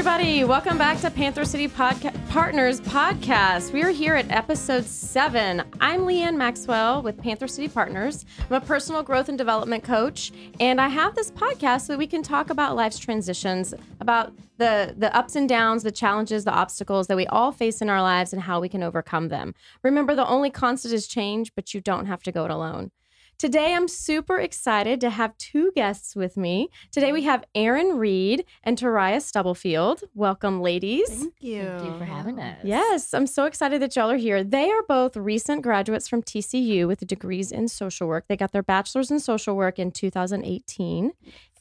everybody. Welcome back to Panther City Podca- Partners Podcast. We are here at episode seven. I'm Leanne Maxwell with Panther City Partners. I'm a personal growth and development coach, and I have this podcast so that we can talk about life's transitions, about the the ups and downs, the challenges, the obstacles that we all face in our lives, and how we can overcome them. Remember, the only constant is change, but you don't have to go it alone. Today, I'm super excited to have two guests with me. Today, we have Erin Reed and Taraya Stubblefield. Welcome, ladies. Thank you. Thank you for having us. Yes, I'm so excited that y'all are here. They are both recent graduates from TCU with degrees in social work. They got their bachelor's in social work in 2018.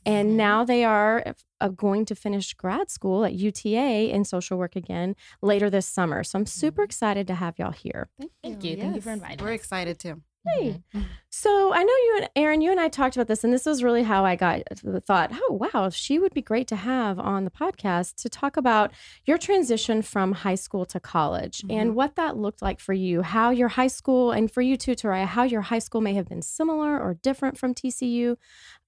And now they are uh, going to finish grad school at UTA in social work again later this summer. So I'm super excited to have y'all here. Thank you. Thank you. Thank you for inviting We're us. excited too. Hey. Mm-hmm. Mm-hmm. So I know you and Erin, you and I talked about this, and this was really how I got the thought, oh wow, she would be great to have on the podcast to talk about your transition from high school to college and mm-hmm. what that looked like for you, how your high school and for you too, Taraya, how your high school may have been similar or different from TCU,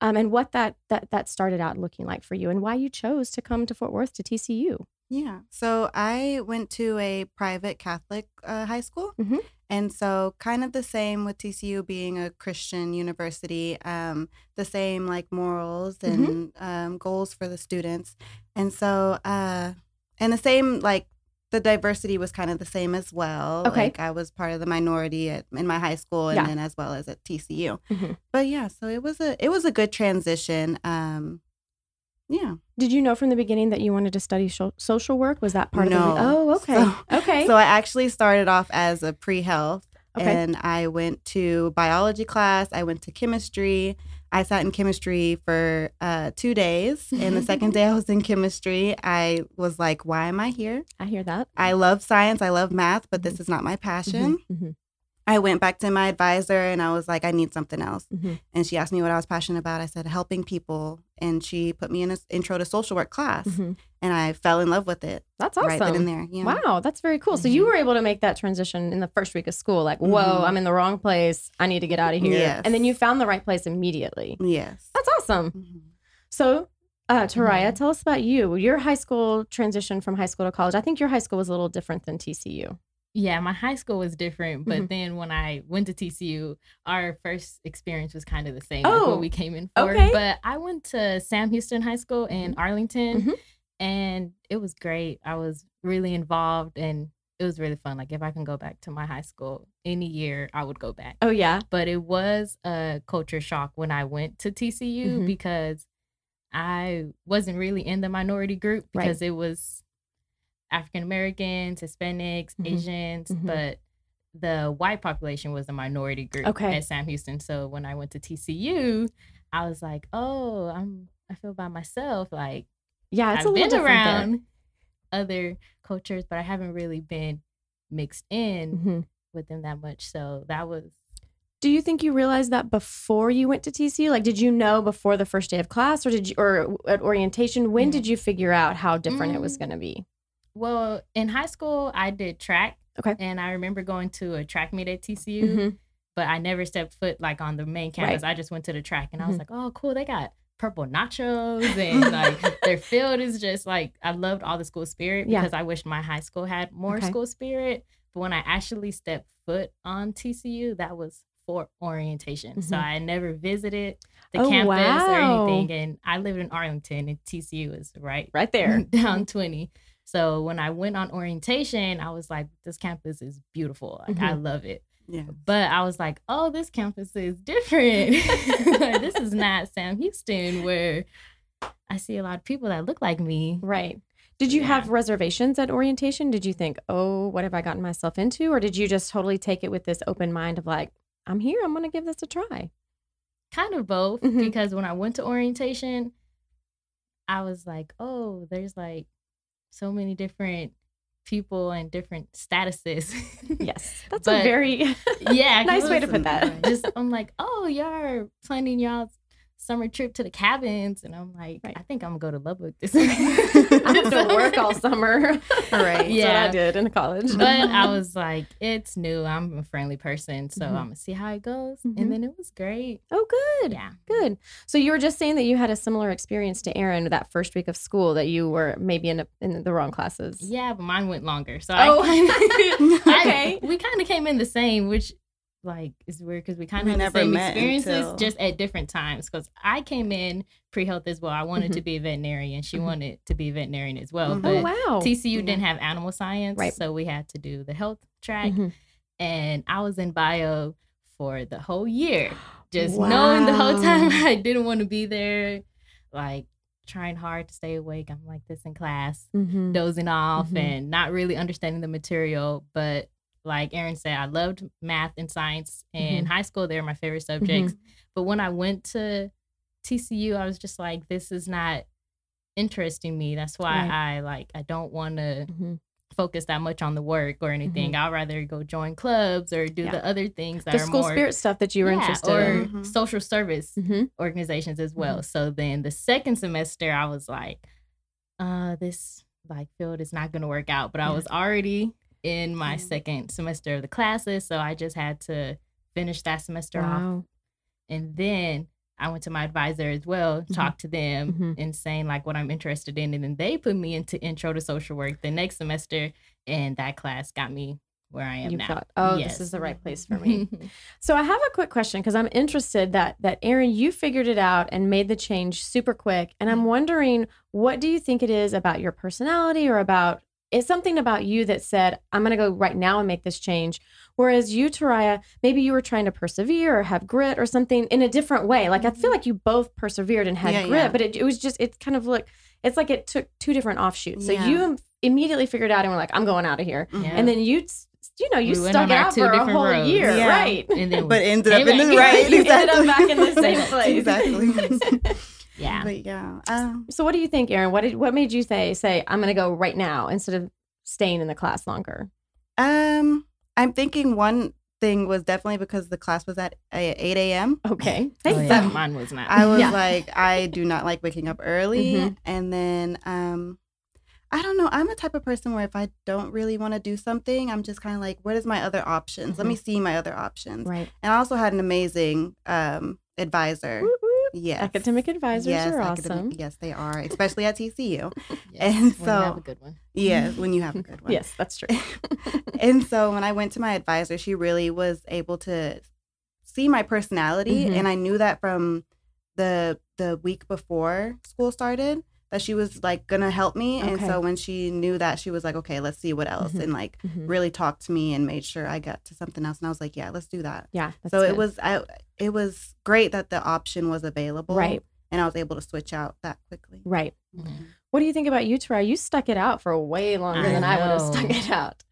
um, and what that that that started out looking like for you, and why you chose to come to Fort Worth to TCU. Yeah. So I went to a private Catholic uh, high school. Mhm. And so, kind of the same with TCU being a Christian university, um, the same like morals and um, goals for the students. And so, uh, and the same like the diversity was kind of the same as well. Okay. Like I was part of the minority at, in my high school and Yeah. then as well as at TCU. Mhm. But yeah, so it was a it was a good transition. Um, yeah. Did you know from the beginning that you wanted to study social work? Was that part of No. the? Oh, okay, So- okay. So I actually started off as a pre-health Okay. and I went to biology class, I went to chemistry. I sat in chemistry for uh, two days. And the second day I was in chemistry, I was like, why am I here? I hear that. I love science, I love math, but this is not my passion. Mhm. I went back to my advisor and I was like, I need something else. Mhm. And she asked me what I was passionate about. I said, helping people. And she put me in an intro to social work class. Mhm. And I fell in love with it That's awesome. right then and there. Yeah. Wow, that's very cool. So you Mhm. were able to make that transition in the first week of school. Like, whoa, Mhm. I'm in the wrong place. I need to get out of here. Yes. And then you found the right place immediately. Yes. That's awesome. Mhm. So, uh, Taraya, tell us about you. Your high school transition from high school to college. I think your high school was a little different than TCU. Yeah, my high school was different, but Mhm. then when I went to TCU, our first experience was kind of the same, like Oh, what we came in for. okay. But I went to Sam Houston High School in Arlington, Mhm. and it was great. I was really involved, and it was really fun. Like if I can go back to my high school any year, I would go back. Oh, yeah. but it was a culture shock when I went to TCU Mhm. because I wasn't really in the minority group Right. because it was African Americans, Hispanics, Mhm. Asians, Mhm. but the white population was the minority group Okay. at Sam Houston. So when I went to TCU, I was like, "Oh, I'm I feel by myself. Like Yeah, it's a I've little been there. around other cultures, but I haven't really been mixed in Mhm. with them that much." So that was Do you think you realized that before you went to TCU? Like, did you know before the first day of class, or did you, or at orientation? When Mhm. did you figure out how different it was Mm. going to be? Well, in high school, I did track. Okay. And I remember going to a track meet at TCU, Mhm. but I never stepped foot like on the main campus. I just went to the track and I was Mhm. like, oh, cool. They got purple nachos and like their field is just like, I loved all the school spirit Yeah. because I wish my high school had more Okay. school spirit. But when I actually stepped foot on TCU, that was for orientation. So Mhm. I never visited the Oh, campus wow. or anything. And I lived in Arlington and TCU is right Right there. down 20. So when I went on orientation, I was like, this campus is beautiful. Like, I love it. Yeah. But I was like, oh, this campus is different. Like, this is not Sam Houston where I see a lot of people that look like me. Right. Did you Yeah. have reservations at orientation? Did you think, oh, what have I gotten myself into? Or did you just totally take it with this open mind of like, I'm here, I'm going to give this a try? Kind of both. Mhm. Because when I went to orientation, I was like, oh, there's like so many different people and different statuses. Yes. That's a very yeah, nice way to put that. just I'm like, oh, y'all are planning y'all summer trip to the cabins, and I'm like, Right. I think I'm gonna go to Lubbock this I have to work all summer. Right. That's what I did in college. but I was like, it's new. I'm a friendly person, so Mhm. I'm gonna see how it goes. Mhm. And then it was great. oh, good. Yeah. Good. So you were just saying that you had a similar experience to Erin that first week of school that you were maybe in a, in the wrong classes. Yeah, but mine went longer. So Oh. I Okay. I- we kind of came in the same, which like it's weird because we kind of had the same experiences, until- just at different times. Because I came in pre health as well. I wanted to Mhm. be a veterinarian. She Mhm. wanted to be a veterinarian as well. Mhm. But Oh wow. TCU Yeah. didn't have animal science, Right. so we had to do the health track. Mhm. And I was in bio for the whole year, just knowing the whole time I didn't want to be there, like trying hard to stay awake. I'm like this in class dozing off and not really understanding the material. But like Erin said, I loved math and science. In Mm-hmm. high school, they were my favorite subjects. But when I went to TCU, I was just like, this is not interesting me. That's why Right. I like I don't want to Mhm. focus that much on the work or anything. I'd rather go join clubs or do Mm-hmm. Yeah. the other things that The are school more spirit stuff that you were yeah, interested or in. Mhm. social service Mhm. organizations as well. Mm-hmm. So then the second semester, I was like, uh, this like field is not going to work out. But I was already in my Mhm. second semester of the classes, so I just had to finish that semester off, and then. I went to my advisor as well, Mhm. talked to them Mhm. and saying like what I'm interested in. And then they put me into intro to social work the next semester. And that class got me where I am You now. thought, oh, Yes. this is the right place for me. So I have a quick question because I'm interested that that Erin, you figured it out and made the change super quick, and Mm-hmm. I'm wondering what do you think it is about your personality or about is something about you that said I'm going to go right now and make this change, whereas you, Taraya, maybe you were trying to persevere or have grit or something in a different way. Like I feel like you both persevered and had Yeah, grit, yeah. but it, it was just it's kind of like it's like it took two different offshoots. So Yeah. you immediately figured out and were like I'm going out of here, Mhm. Yeah. and then you. You know, you We stuck it out two for a whole roads. year, Yeah. right? and then but ended up in the back. right. You ended up back in the exactly. same place. exactly. Yeah. But yeah. Um, So, what do you think, Erin? What did what made you say say I'm going to go right now instead of staying in the class longer? um, I'm thinking one thing was definitely because the class was at uh, 8 a.m. Okay, Oh, thanks. yeah. Mine was not. I was Yeah. like, I do not like waking up early. Mhm. And then, um, I don't know. I'm a type of person where if I don't really want to do something, I'm just kind of like, what is my other options? Let me see my other options. Right. And I also had an amazing um, advisor. Whoop, whoop. Yes. Academic advisors yes, are academic- awesome. Yes, they are, especially at TCU. Yes, and when you so- have a good one. Yes, when you have a good one. Yes, that's true. and so when I went to my advisor, she really was able to see my personality, Mhm. and I knew that from the the week before school started that she was like gonna help me. And so when she knew that, she was like, "Okay, let's see what else," Mhm. and like Mhm. really talked to me and made sure I got to something else. And I was like, "Yeah, let's do that." Yeah. That's so good. it was I it was great that the option was available, right. And I was able to switch out that quickly. Right. Mhm. What do you think about you, Tara? You stuck it out for way longer I than I would have stuck it out.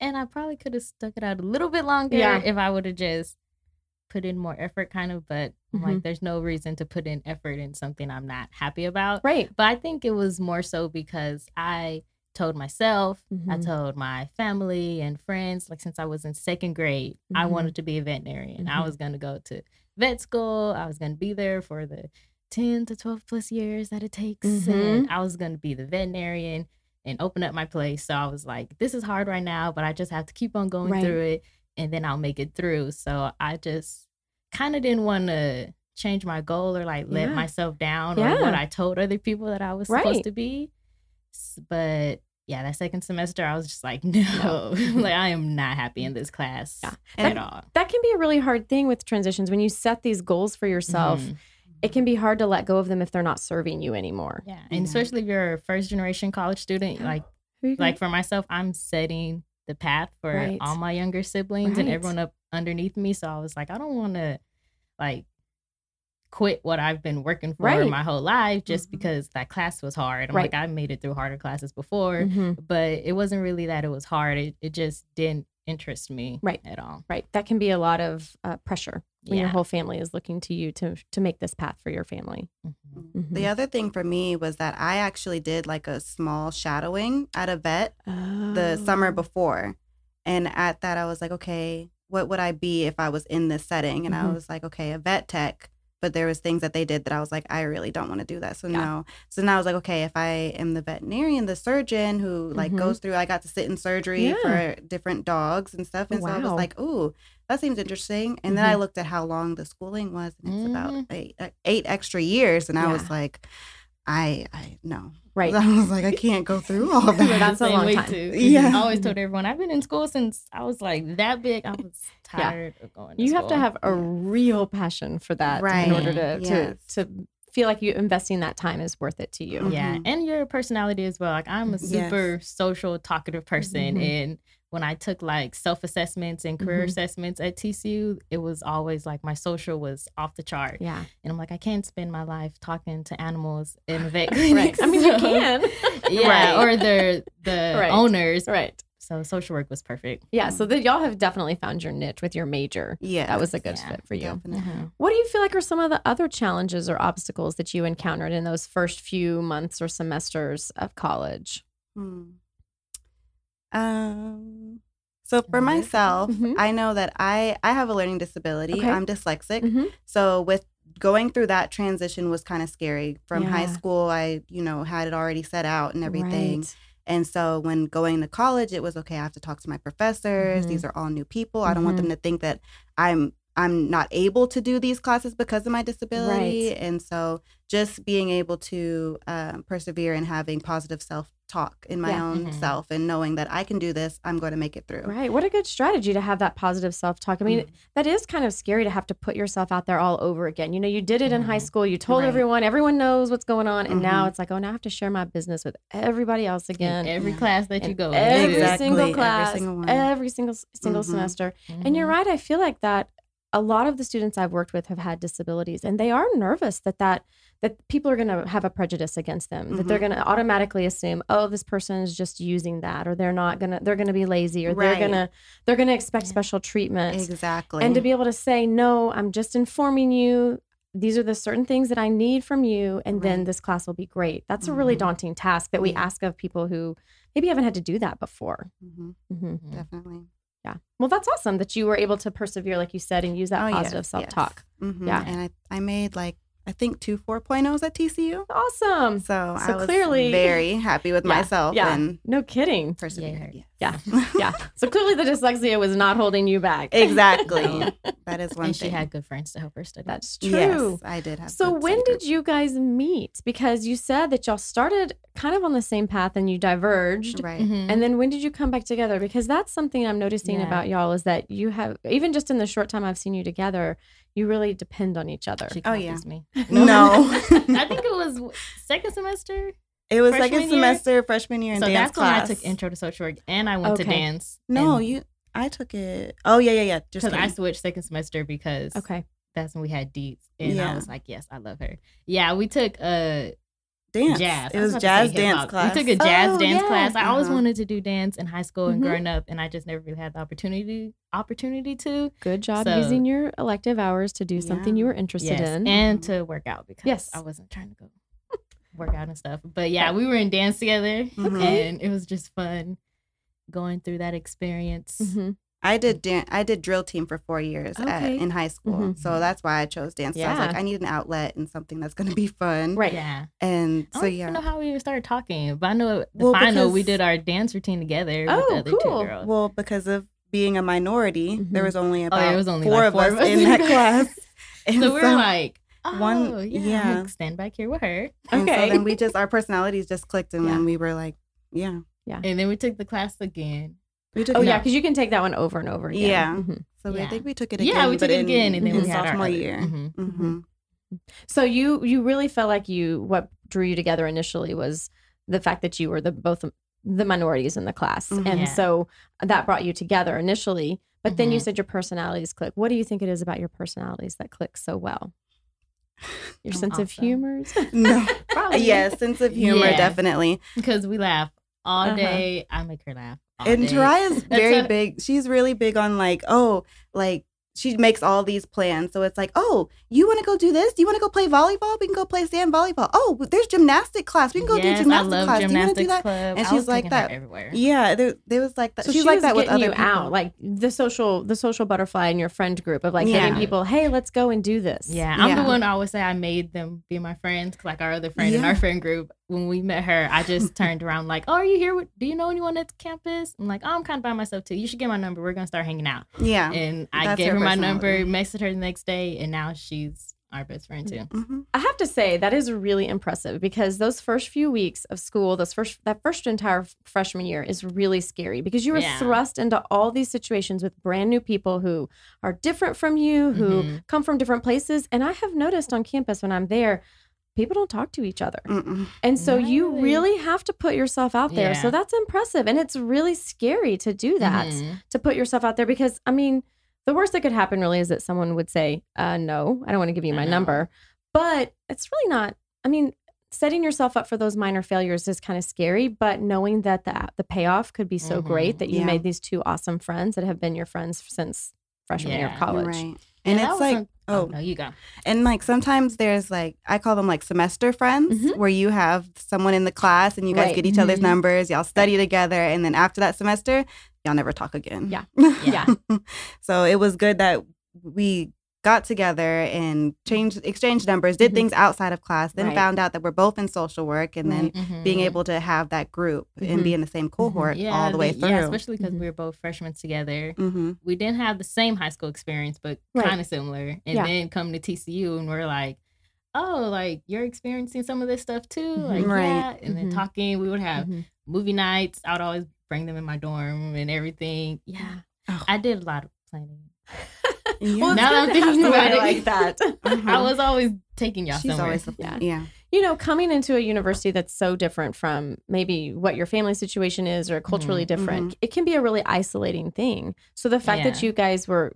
And I probably could have stuck it out a little bit longer Yeah. if I would have just put in more effort, kind of. But I'm Mhm. like, there's no reason to put in effort in something I'm not happy about. Right. But I think it was more so because I told myself, I Mhm. told my family and friends, like since I was in second grade, I Mhm. wanted to be a veterinarian. I was going to go to vet school. I was going to be there for the 10 to 12 plus years that it takes. And I was going to be the veterinarian and open up my place. So I was like, this is hard right now, but I just have to keep on going Right. through it and then I'll make it through. So I just kind of didn't want to change my goal or like let Yeah. myself down or what I told other people that I was Right. supposed to be. But yeah, that second semester, I was just like, no, like I am not happy in this class Yeah. at That- all. That can be a really hard thing with transitions when you set these goals for yourself. Mhm. It can be hard to let go of them if they're not serving you anymore. Yeah, Yeah. and especially if you're a first generation college student, like like gonna- for myself, I'm setting the path for Right. all my younger siblings and everyone up underneath me. So I was like, I don't want to like quit what I've been working for Right. Mm-hmm. my whole life just Mhm. because that class was hard. I'm Right. like, I made it through harder classes before, Mhm. but it wasn't really that it was hard. It, it just didn't interest me Right. at all. Right. That can be a lot of uh, pressure when your whole family is looking to you to to make this path for your family. Mhm. Mhm. The other thing for me was that I actually did like a small shadowing at a vet the summer Oh. before. And at that, I was like, okay, what would I be if I was in this setting? And Mhm. I was like, okay, a vet tech, but there was things that they did that I was like, I really don't want to do that. So Yeah. no. So now I was like, okay, if I am the veterinarian, the surgeon who like Mhm. goes through, I got to sit in surgery Yeah. for different dogs and stuff. And so I was like, ooh, that seems interesting. And then I Mhm. looked at how long the schooling was, and it's about Mhm. eight, uh, eight extra years. And I was like, I, I no. Right. I was like, I can't go through all of that. That's a long way, time. Too. Yeah. I always told everyone I've been in school since I was like that big. I was tired of going. To You have to have a real passion for that right. in order to, Right. to to feel like you investing that time is worth it to you. Yeah, Mhm. and your personality as well. Like I'm a Yes. super social, talkative person, Mhm. and when I took like self assessments and career Mhm. assessments at TCU, it was always like my social was off the chart, Yeah. and I'm like I can't spend my life talking to animals in a vet Right. I mean, you can. yeah, Right. or the the Right. owners. right. So social work was perfect. Yeah. So that y'all have definitely found your niche with your major. Yeah. That was a good Yeah, fit for you. Definitely. Mm-hmm. What do you feel like are some of the other challenges or obstacles that you encountered in those first few months or semesters of college? Hmm. Um. So for myself, Mhm. I know that I I have a learning disability. Okay. I'm dyslexic. Mhm. So with going through that transition was kind of scary. From high school, I you know had it already set out and everything. Right. And so when going to college, it was okay. I have to talk to my professors. Mhm. These are all new people. I don't want Mhm. them to think that I'm I'm not able to do these classes because of my disability. Right. And so just being able to um, persevere and having positive self talk in my Yeah. own Mhm. self and knowing that I can do this, I'm going to make it through. Right. What a good strategy to have that positive self talk. I mean, Mhm. that is kind of scary to have to put yourself out there all over again. You know, you did it in high Mhm. school, you told Right. everyone, everyone knows what's going on. And now Mhm. it's like, oh, now I have to share my business with everybody else again. In every Yeah. class that you in go, every. Exactly, single every class, single one. every single single semester. And you're right. I feel like that a lot of the students I've worked with have had disabilities, and they are nervous that that that people are going to have a prejudice against them. That they're Mhm. going to automatically assume, oh, this person is just using that, or they're not gonna they're gonna be lazy, or they're gonna they're gonna expect Yeah. special treatment. Exactly. And to be able to say, no, I'm just informing you. These are the certain things that I need from you, and then this class will be great. That's a really Mhm. daunting task that we Yeah. ask of people who maybe haven't had to do that before. Mhm, hmm Mhm. Definitely. Yeah. Well, that's awesome that you were able to persevere, like you said, and use that Oh, positive yes. self talk. Mhm. Yeah. And I, I made like, I think two 4.0s at TCU. Awesome. So, So I was clearly- very happy with Yeah, myself yeah. and No kidding. persevered. Yeah. Yes. Yeah. Yeah. So clearly the dyslexia was not holding you back. exactly. That is one and thing. she had good friends to help her study. That's true. Yes, I did have. So when did group. you guys meet? Because you said that y'all started kind of on the same path and you diverged. Right. Mhm. And then when did you come back together? Because that's something I'm noticing Yeah. about y'all is that you have even just in the short time I've seen you together, you really depend on each other. She Oh, yeah. me. No. I think it was second semester. It was Freshman second year? semester, freshman year in so dance that's when. I took intro to social work and I went to dance. No, you. I took it. Oh yeah, yeah, yeah. Just because I switched second semester because Okay. that's when we had deets, and Yeah. I was like, yes, I love her. Yeah, we took uh dance. jazz. It was say jazz dance class. We took a jazz Oh, dance yeah. class. I always Uh-huh. wanted to do dance in high school and Mhm. growing up, and I just never really had the opportunity opportunity to. Good job So- using your elective hours to do something you were interested Yes, in. and to work out because Yes. I wasn't trying to go work out and stuff. But yeah, we were in dance together, and it was just fun going through that experience. Mhm. I did dan- I did drill team for four years at, in high school, Mhm. so that's why I chose dance. So I was like, I need an outlet and something that's going to be fun. Right. Yeah. And so I so don't yeah, even know how we even started talking, but I know the Well, final we did our dance routine together Oh, with the other cool. two girls. well, because of being a minority, there Mhm. was only about Oh, there was only four like of four us of us in in that class. And so we were like, oh, one- yeah, yeah. Stand back here with her. and so Okay. then we just our personalities just clicked, and Yeah. then we were like, yeah, yeah, And then we took the class again. We took Oh it. yeah, because you can take that one over and over again. Yeah. Mhm. So I think we took it again. yeah, we took it in- again, and then in we had our sophomore other- year. Mhm. hmm So you you really felt like you what drew you together initially was the fact that you were the both the minorities in the class, Mhm. and Yeah. so that brought you together initially. But then you Mhm. said your personalities click. What do you think it is about your personalities that click so well? Your I'm sense of humor. No, Probably. yes, sense of humor, Yeah. definitely. Because we laugh all Uh-huh. day. I make her laugh. All and day. is very a- big. She's really big on like, oh, like she makes all these plans. So it's like, oh, you want to go do this? Do you want to go play volleyball? We can go play sand volleyball. Oh, there's gymnastic class. We can go yes, do gymnastic I love class. do you want to do that? club. And she's like that. everywhere. Yeah, there, there was like that. So she's she like that with other you people. out, like the social, the social butterfly in your friend group of like Yeah. hitting people. Hey, let's go and do this. Yeah, I'm the one I always say I made them be my friends. 'cause, Like our other friend in our friend group, when we met her, I just turned around like, "Oh, are you here? With, do you know anyone at campus?" I'm like, "Oh, I'm kind of by myself too. You should get my number. We're gonna start hanging out." yeah. And I That's gave her her my number, personality. messaged her the next day, and now she's our best friend too. hmm I have to say that is really impressive because those first few weeks of school, those first that first entire freshman year is really scary because you were Yeah. thrust into all these situations with brand new people who are different from you, who Mhm. come from different places. And I have noticed on campus when I'm there, people don't talk to each other. Mm-mm. And so you Really? really have to put yourself out there. So that's impressive. And it's really scary to do that, Mhm. to put yourself out there because I mean, the worst that could happen really is that someone would say, uh, no, I don't want to give you my number. But it's really not, I mean, setting yourself up for those minor failures is kind of scary, but knowing that the the payoff could be so great Mhm. that you Yeah. made these two awesome friends that have been your friends since freshman year of college. Right. Yeah, And that it's like, some- oh, no, you go. And like sometimes there's like I call them like semester friends Mhm. where you have someone in the class and you guys Right. get each other's Mhm. numbers, y'all study together, and then after that semester, y'all never talk again. Yeah. Yeah. so it was good that we got together and changed exchanged numbers, did Mhm. things outside of class, then Right. found out that we're both in social work and then being Mhm. able to have that group and be in the same cohort yeah, all the way through. Yeah, especially because Mhm. we were both freshmen together. we didn't have the same high school experience, but Right. kind of similar. And Yeah. then come to TCU and we're like, oh, like you're experiencing some of this stuff too. Like, yeah. And then talking, we would have movie nights. I would always bring them in my dorm and everything. Yeah. Oh. I did a lot of planning. Yeah. Well, Now that I'm thinking about it. like that. Mhm. I was always taking y'all She's somewhere. always Yeah. yeah. you know, coming into a university that's so different from maybe what your family situation is or culturally Mhm, different, it can be a really isolating thing. So the fact that you guys were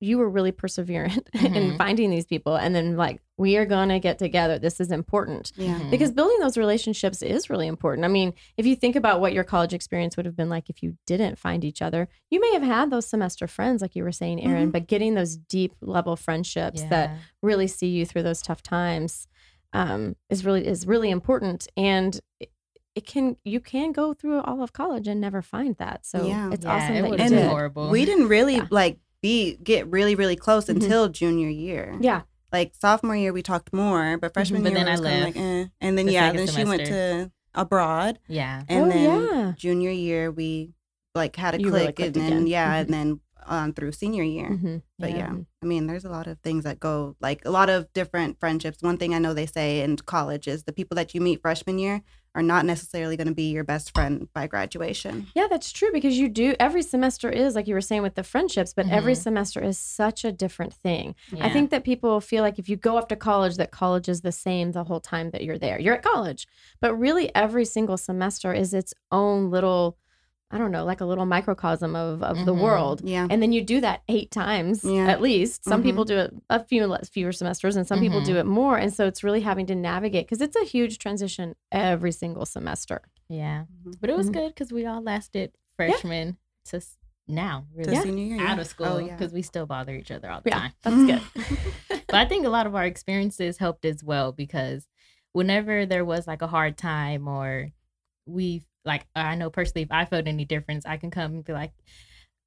you were really perseverant in Mhm. finding these people and then like we are going to get together. This is important. Yeah. Mhm. Because building those relationships is really important. I mean, if you think about what your college experience would have been like if you didn't find each other, you may have had those semester friends, like you were saying, Erin, Mhm. but getting those deep level friendships that really see you through those tough times um, is really is really important and it, it can you can go through all of college and never find that so Yeah. it's Yeah, awesome it that would you have been did horrible. We didn't really Yeah. like be get really really close Mhm. until junior year. yeah Like sophomore year we talked more, but freshman But year then it I was kind of like eh. And then the yeah, second then she went to abroad, yeah. and Oh, then yeah. junior year we like had a You click, clicked and then again. yeah, Mhm. and then on through senior year. Mhm. But yeah. Yeah. I mean, there's a lot of things that go like a lot of different friendships. One thing I know they say in college is the people that you meet freshman year are not necessarily going to be your best friend by graduation. yeah that's true because you do every semester is like you were saying with the friendships but every Mhm. semester is such a different thing i think that people feel like if you go off to college that college is the same the whole time that you're there you're at college but really every single semester is its own little i don't know like a little microcosm of, of the Mhm. world Yeah. and then you do that eight times Yeah. at least. Some Mhm. people do it a few less, fewer semesters, and some people do it more. And so it's really having to navigate because it's a huge transition every single semester. yeah. Mhm. But it was Mhm. good because we all lasted freshman to s- now, To really. Yeah. senior year. Out of school Oh, yeah. because we still bother each other all the Yeah, time. that's good. but I think a lot of our experiences helped as well because whenever there was like a hard time or we like I know personally if I felt any difference, I can come and be like,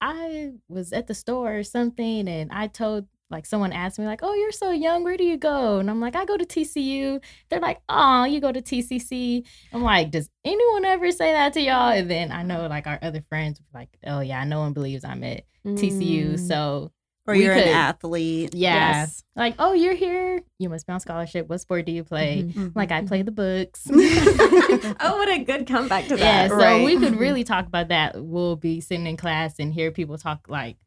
I was at the store or something and I told like someone asked me like, "Oh, you're so young. Where do you go?" And I'm like, "I go to TCU." They're like, "Oh, you go to TCC." I'm like, "Does anyone ever say that to y'all?" And then I know like our other friends were like, "Oh yeah, no one believes I'm at TCU." Mm. So Or We you're could- an athlete. yeah, Yes. like, "Oh, you're here. You must be on scholarship. What sport do you play?" Mhm. Like, I play the books. oh, what a good comeback to that. yeah, that. so right. we could Mhm. really talk about that. We'll be sitting in class and hear people talk like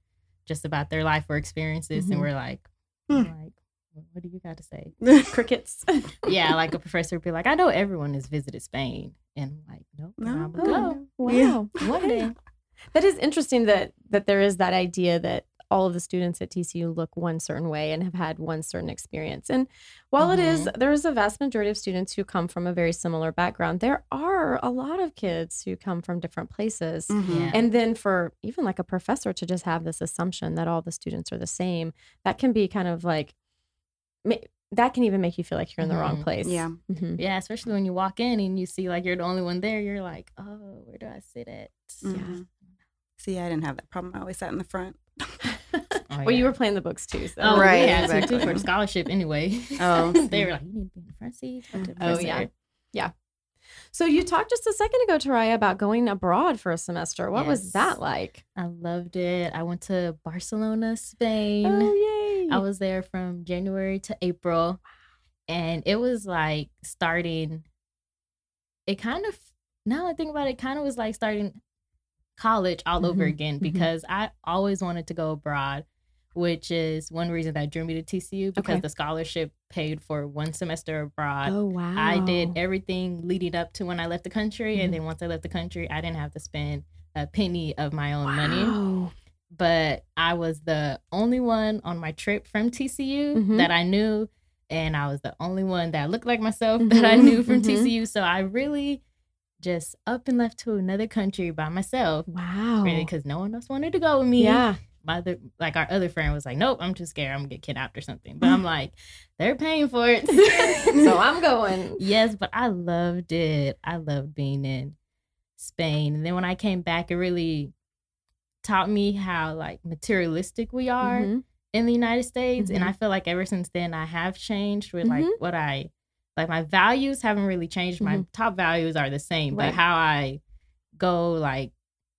just about their life or experiences, Mhm. and we're like, Hmm. like, what do you got to say? Crickets. yeah, like a professor would be like, I know everyone has visited Spain, and I'm like, nope, No. I'm Oh, go wow. Yeah. one day. That is interesting that that there is that idea that all of the students at TCU look one certain way and have had one certain experience. And while it is, there is a vast majority of students who come from a very similar background, there are a lot of kids who come from different places. Mhm. Yeah. And then for even like a professor to just have this assumption that all the students are the same, that can be kind of like, that can even make you feel like you're in the wrong Mhm. place. Yeah. Mhm. Yeah, especially when you walk in and you see like you're the only one there, you're like, oh, where do I sit at? Mhm. See, I didn't have that problem. I always sat in the front. Oh, Well, you were playing the books too. So. Oh, Right, right, yeah, exactly. exactly. for the scholarship anyway. Oh, they were like, you need to be in the front seat. the Oh, front yeah. seat." So you talked just a second ago, Taraya, about going abroad for a semester. What was that like? I loved it. I went to Barcelona, Spain. Oh, yay. I was there from January to April, and it was like starting. It kind of now I think about it, kind of was like starting college all over Mhm, again mhm. because I always wanted to go abroad, which is one reason that drew me to TCU because Okay. the scholarship paid for one semester abroad. oh, wow. I did everything leading up to when I left the country, Mhm. and then once I left the country, I didn't have to spend a penny of my own money Wow. but I was the only one on my trip from TCU Mhm. that I knew, and I was the only one that looked like myself that I Mhm, knew from mhm. TCU. So I really just up and left to another country by myself, Wow. really, because no one else wanted to go with me. Yeah. My other, like our other friend was like, "Nope, I'm too scared. I'm gonna get kidnapped or something." But I'm like, they're paying for it, so I'm going. yes, but I loved it. I loved being in Spain. And then when I came back, it really taught me how like materialistic we are Mhm. in the United States. And Mhm. I feel like ever since then I have changed with like Mhm. what I like my values haven't really changed. My Mhm. top values are the same, Right. but how I go like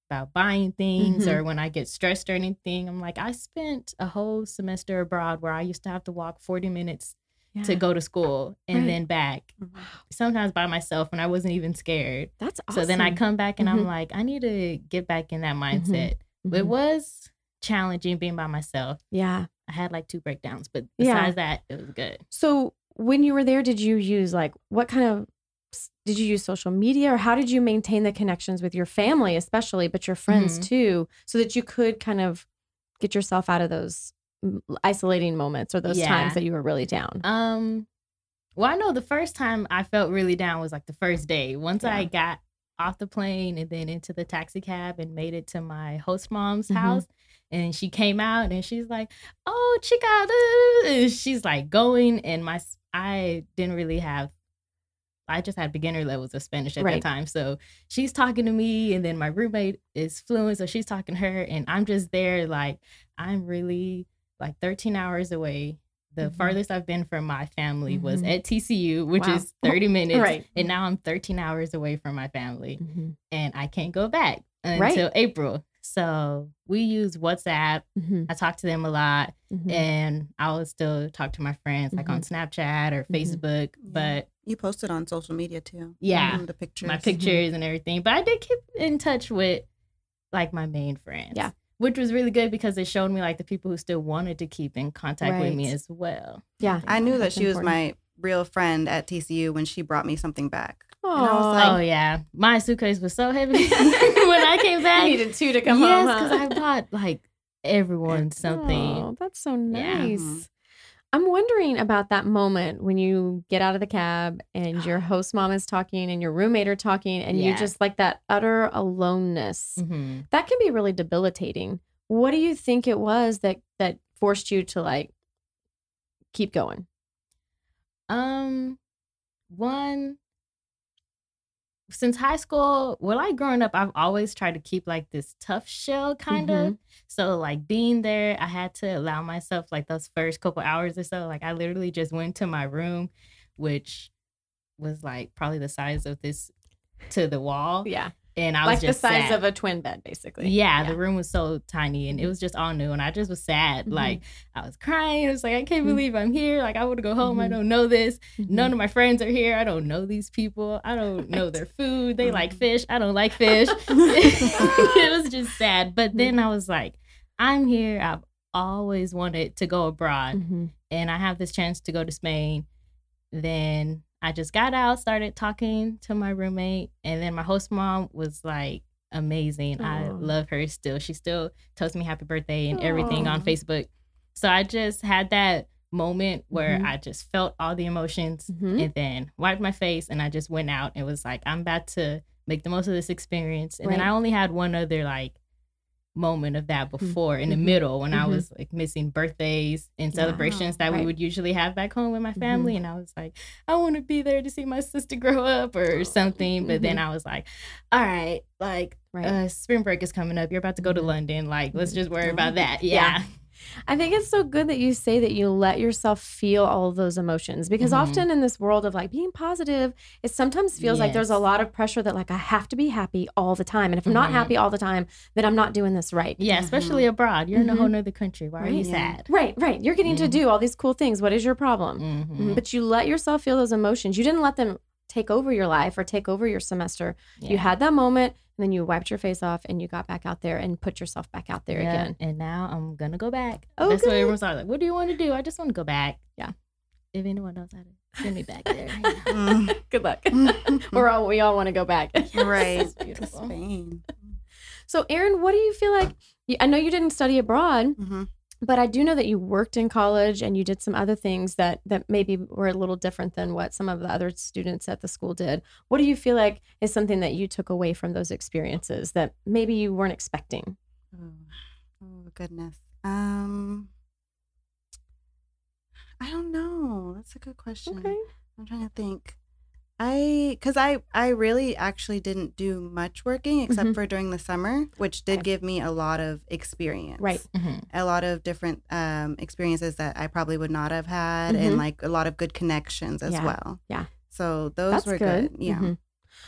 about buying things Mhm. or when I get stressed or anything, I'm like, I spent a whole semester abroad where I used to have to walk 40 minutes to go to school and Right. then back sometimes by myself and I wasn't even scared. That's awesome. So then I come back and Mhm. I'm like, I need to get back in that mindset. It Mhm. was challenging being by myself. Yeah. I had like two breakdowns, but Yeah. besides that, it was good. So when you were there, did you use like what kind of did you use social media or how did you maintain the connections with your family, especially, but your friends Mhm. too, so that you could kind of get yourself out of those isolating moments or those Yeah. times that you were really down? Um, well, I know the first time I felt really down was like the first day. Once I got off the plane and then into the taxi cab and made it to my host mom's Mhm. house. And she came out and she's like, "Oh, chica," da- da- da," and she's like going, and my I didn't really have. I just had beginner levels of Spanish at Right. that time, so she's talking to me, and then my roommate is fluent, so she's talking to her, and I'm just there like I'm really like 13 hours away. The Mhm. farthest I've been from my family was Mhm. at TCU, which Wow. is 30 minutes. Right. And now I'm 13 hours away from my family Mhm. and I can't go back Right. until April. So we use WhatsApp. Mhm. I talk to them a lot Mhm. and I will still talk to my friends like on Snapchat or Mhm. Facebook. Yeah. But You posted on social media too. Yeah. Mhm, the pictures. my pictures and everything. But I did keep in touch with like my main friends. Yeah. Which was really good because it showed me like the people who still wanted to keep in contact with me as well. Yeah. I knew that That's she was my real friend at TCU when she brought me something back. I was like- oh yeah. My suitcase was so heavy when I came back. You needed two to come yes, home. huh? because I bought like everyone something. Oh, that's so nice. Mhm. I'm wondering about that moment when you get out of the cab and your host mom is talking and your roommate are talking and you just like that utter aloneness. Mhm. That can be really debilitating. What do you think it was that that forced you to like keep going? Um, one since high school, well, like growing up, I've always tried to keep like this tough shell kind of. Mhm. So like being there, I had to allow myself like those first couple hours or so. Like I literally just went to my room, which was like probably the size of this to the wall, Yeah. And I was Like the size sad. of a twin bed, basically. Yeah, Yeah. the room was so tiny and it was just all new and I just was sad. Mhm. Like I was crying. It was like I can't Mhm. believe I'm here. Like I want to go home. I Mhm. don't know this. Mhm. None of my friends are here. I don't know these people. I don't know their food. They like Mhm. fish. I don't like fish. it was just sad. But then I was like, I'm here. I've always wanted to go abroad and I have this chance to go to Spain. Then I just got out, started talking to my roommate, and then my host mom was like, amazing. I love her still. She still tells me happy birthday and everything on Facebook. So I just had that moment where Mhm. I just felt all the emotions Mhm. and then wiped my face and I just went out and was like, I'm about to make the most of this experience. And then I only had one other like moment of that before in the Mhm. middle when I Mhm. was like missing birthdays and celebrations that Right. we would usually have back home with my Mhm. family. And I was like, I want to be there to see my sister grow up or something. But then I was like, all right, like Right. uh, spring break is coming up. You're about to go to. London. Like, let's just worry about Oh. that. Yeah. Yeah. I think it's so good that you say that you let yourself feel all of those emotions because Mhm. often in this world of like being positive, it sometimes feels like there's a lot of pressure that like I have to be happy all the time. And if I'm not Mhm. happy all the time, then I'm not doing this right. Yeah, especially abroad. You're in a whole nother country. Why are you Yeah. sad? Right, right. You're getting to Mhm. do all these cool things. What is your problem? Mhm. But you let yourself feel those emotions. You didn't let them take over your life or take over your semester. You had that moment and then you wiped your face off and you got back out there and put yourself back out there Yeah, again. And now I'm gonna go back. Oh, That's what everyone's like. What do you want to do? I just want to go back. Yeah. If anyone knows how to send me back there. Mm. Good luck. We're all we all want to go back. right. It's To beautiful. Spain. So, Erin, what do you feel like? I know you didn't study abroad, Mhm. But I do know that you worked in college and you did some other things that that maybe were a little different than what some of the other students at the school did. What do you feel like is something that you took away from those experiences that maybe you weren't expecting? Oh, oh goodness. Um, I don't know. That's a good question. Okay. I'm trying to think. I, cause I, I really actually didn't do much working except Mhm. for during the summer, which did give me a lot of experience. Right. Mhm. A lot of different um, experiences that I probably would not have had, Mhm. and like a lot of good connections as Yeah. well. Yeah. So those That's were good. good. Yeah. Mhm.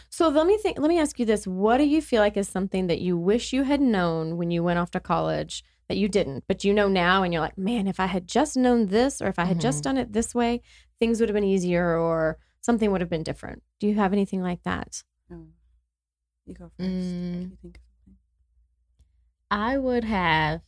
So let me think. Let me ask you this: What do you feel like is something that you wish you had known when you went off to college that you didn't, but you know now, and you're like, man, if I had just known this, or if I had just Mhm. done it this way, things would have been easier, or something would have been different. Do you have anything like that? Oh. You go first. Mm. you think? I would have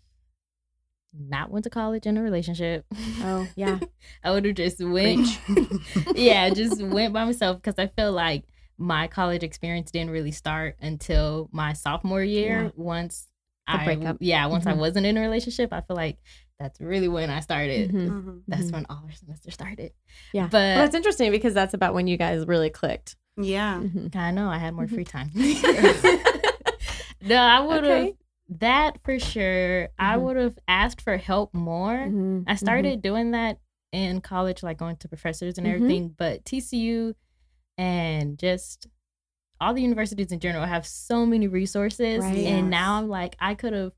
not went to college in a relationship. Oh, yeah. I would have just went. yeah, just went by myself because I feel like my college experience didn't really start until my sophomore year. Yeah. Once The I, breakup. yeah, once I Mhm. wasn't in a relationship, I feel like that's really when I started. Mhm. Mhm. That's Mhm. when all our semester started. Yeah. but Well, that's interesting because that's about when you guys really clicked. Yeah. Mhm. I know I had more free time. no, I would have Okay. that for sure. I would have asked for help more. I started doing that in college, like going to professors and everything. But TCU and just all the universities in general have so many resources, Right. and now I'm like, I could have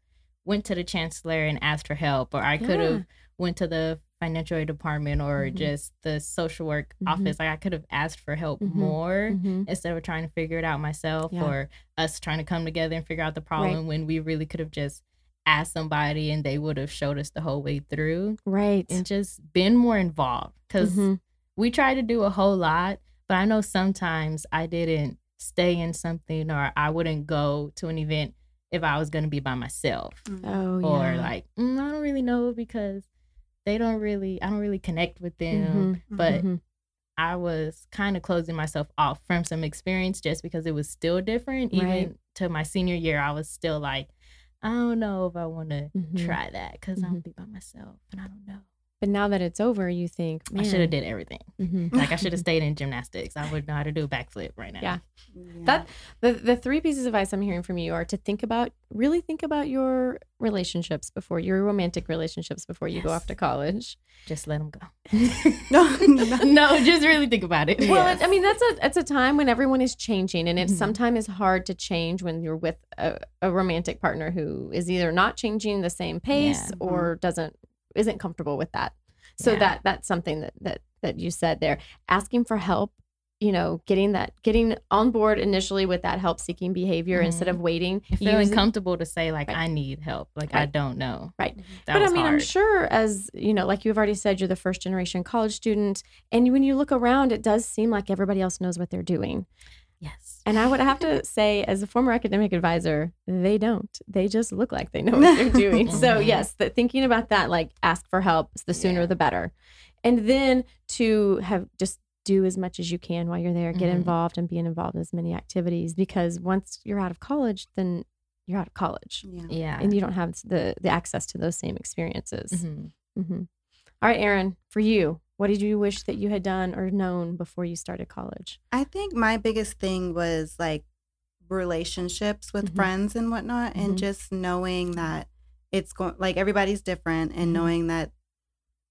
went to the chancellor and asked for help, or I could Yeah. have went to the financial aid department or Mhm. just the social work Mhm. office. Like I could have asked for help Mhm. more Mhm. instead of trying to figure it out myself Yeah. or us trying to come together and figure out the problem when we really could have just asked somebody and they would have showed us the whole way through Right. and just been more involved because Mhm. we try to do a whole lot but i know sometimes i didn't stay in something or i wouldn't go to an event if i was going to be by myself Mm. Oh, or yeah. like mm, i don't really know because they don't really i don't really connect with them Mhm. but Mhm. I was kind of closing myself off from some experience just because it was still different. Right. Even to my senior year, I was still like, I don't know if I want to Mhm. try that because I'm Mhm. be by myself and I don't know. But now that it's over, you think, man, I should have did everything. Mhm. Like I should have stayed in gymnastics. I would know how to do a backflip right now. Yeah. Yeah. That the the three pieces of advice I'm hearing from you are to think about really think about your relationships before your romantic relationships before you go off to college. Just let them go. No, no. no, just really think about it. Well, it, I mean that's a it's a time when everyone is changing, and it Mhm. sometimes is hard to change when you're with a, a romantic partner who is either not changing the same pace Yeah. or doesn't isn't comfortable with that. So Yeah. that that's something that that that you said there. Asking for help, you know, getting that getting on board initially with that help seeking behavior instead mm-hmm. of waiting. And feeling using- comfortable to say like Right. I need help. Like I don't know. Right. That but I mean, I'm sure as you know, like you've already said, you're the first generation college student, and when you look around, it does seem like everybody else knows what they're doing. Yes. And I would have to say, as a former academic advisor, they don't. They just look like they know what they're doing. so Mhm. yes, that thinking about that, like ask for help, the sooner Yeah. the better. And then to have just do as much as you can while you're there. Get Mhm. involved and being involved in as many activities because once you're out of college, then you're out of college Yeah. Yeah. and you don't have the the access to those same experiences. Mhm. hmm All right, Erin, for you, what did you wish that you had done or known before you started college? I think my biggest thing was like relationships with Mhm. friends and whatnot, Mhm. and just knowing that it's going like everybody's different, and Mhm. knowing that,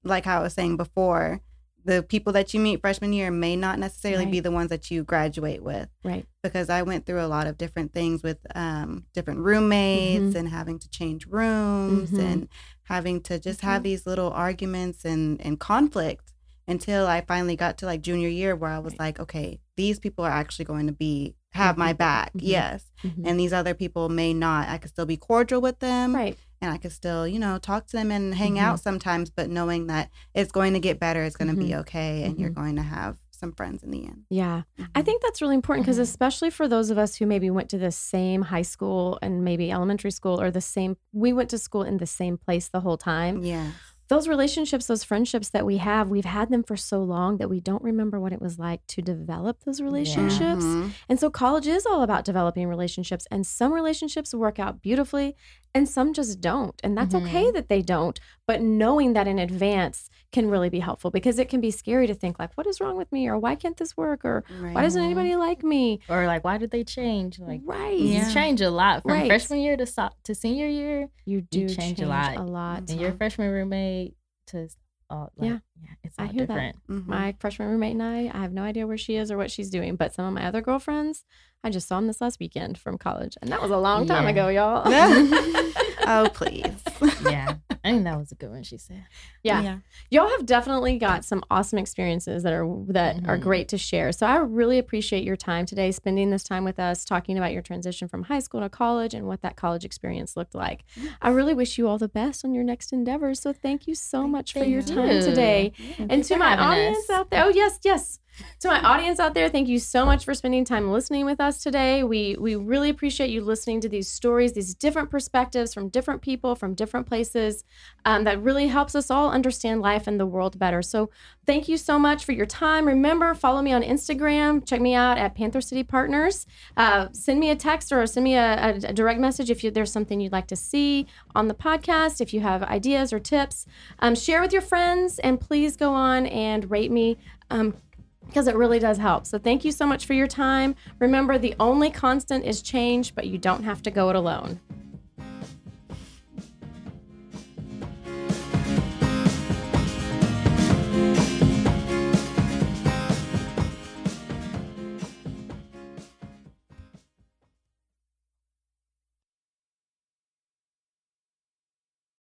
like how I was saying before, the people that you meet freshman year may not necessarily Right. be the ones that you graduate with. Right. Because I went through a lot of different things with um, different roommates Mhm. and having to change rooms Mhm. and having to just have Mhm. these little arguments and, and conflict until I finally got to like junior year where I was Right. like, okay, these people are actually going to be have my Mhm. back. Mhm. Yes. And these other people may not. I could still be cordial with them Right. and I could still, you know, talk to them and hang Mhm. out sometimes, but knowing that it's going to get better, it's going to be Mhm. okay, and you're Mhm. going to have some friends in the end. Yeah. I think that's really important because, especially for those of us who maybe went to the same high school and maybe elementary school or the same, we went to school in the same place the whole time. Yeah. Those relationships, those friendships that we have, we've had them for so long that we don't remember what it was like to develop those relationships. Mhm. And so college is all about developing relationships, and some relationships work out beautifully and some just don't. And that's okay Mhm. that they don't. But knowing that in advance can really be helpful because it can be scary to think, like, what is wrong with me? Or why can't this work? Or Right. why doesn't anybody like me? Or like, why did they change? Like, right. you Yeah. change a lot from Right. freshman year to so- to senior year, You do change change, a lot. A lot. And your freshman roommate to all. Like, Yeah. yeah, it's I all hear that. different. Mhm. My freshman roommate and I, I have no idea where she is or what she's doing. But some of my other girlfriends, I just saw them this last weekend from college. And that was a long time Yeah. ago, y'all. oh, please. yeah, I think that was a good one. She said. yeah. y'all have definitely got some awesome experiences that are that are Mhm. great to share so i really appreciate your time today spending this time with us talking about your transition from high school to college and what that college experience looked like i really wish you all the best on your next endeavors so thank you so much for Thank your time today Thank and to my audience us. out there oh yes yes to my audience out there thank you so much for spending time listening with us today. We we really appreciate you listening to these stories these different perspectives from different people from different places um, that really helps us all understand life and the world better. So thank you so much for your time. Remember follow me on instagram. Check me out at panther city partners. Uh, send me a text or send me a, a, direct message if you, there's something you'd like to see on the podcast if you have ideas or tips. Um, share with your friends and please go on and rate me um, because it really does help. So thank you so much for your time. Remember, the only constant is change, but you don't have to go it alone.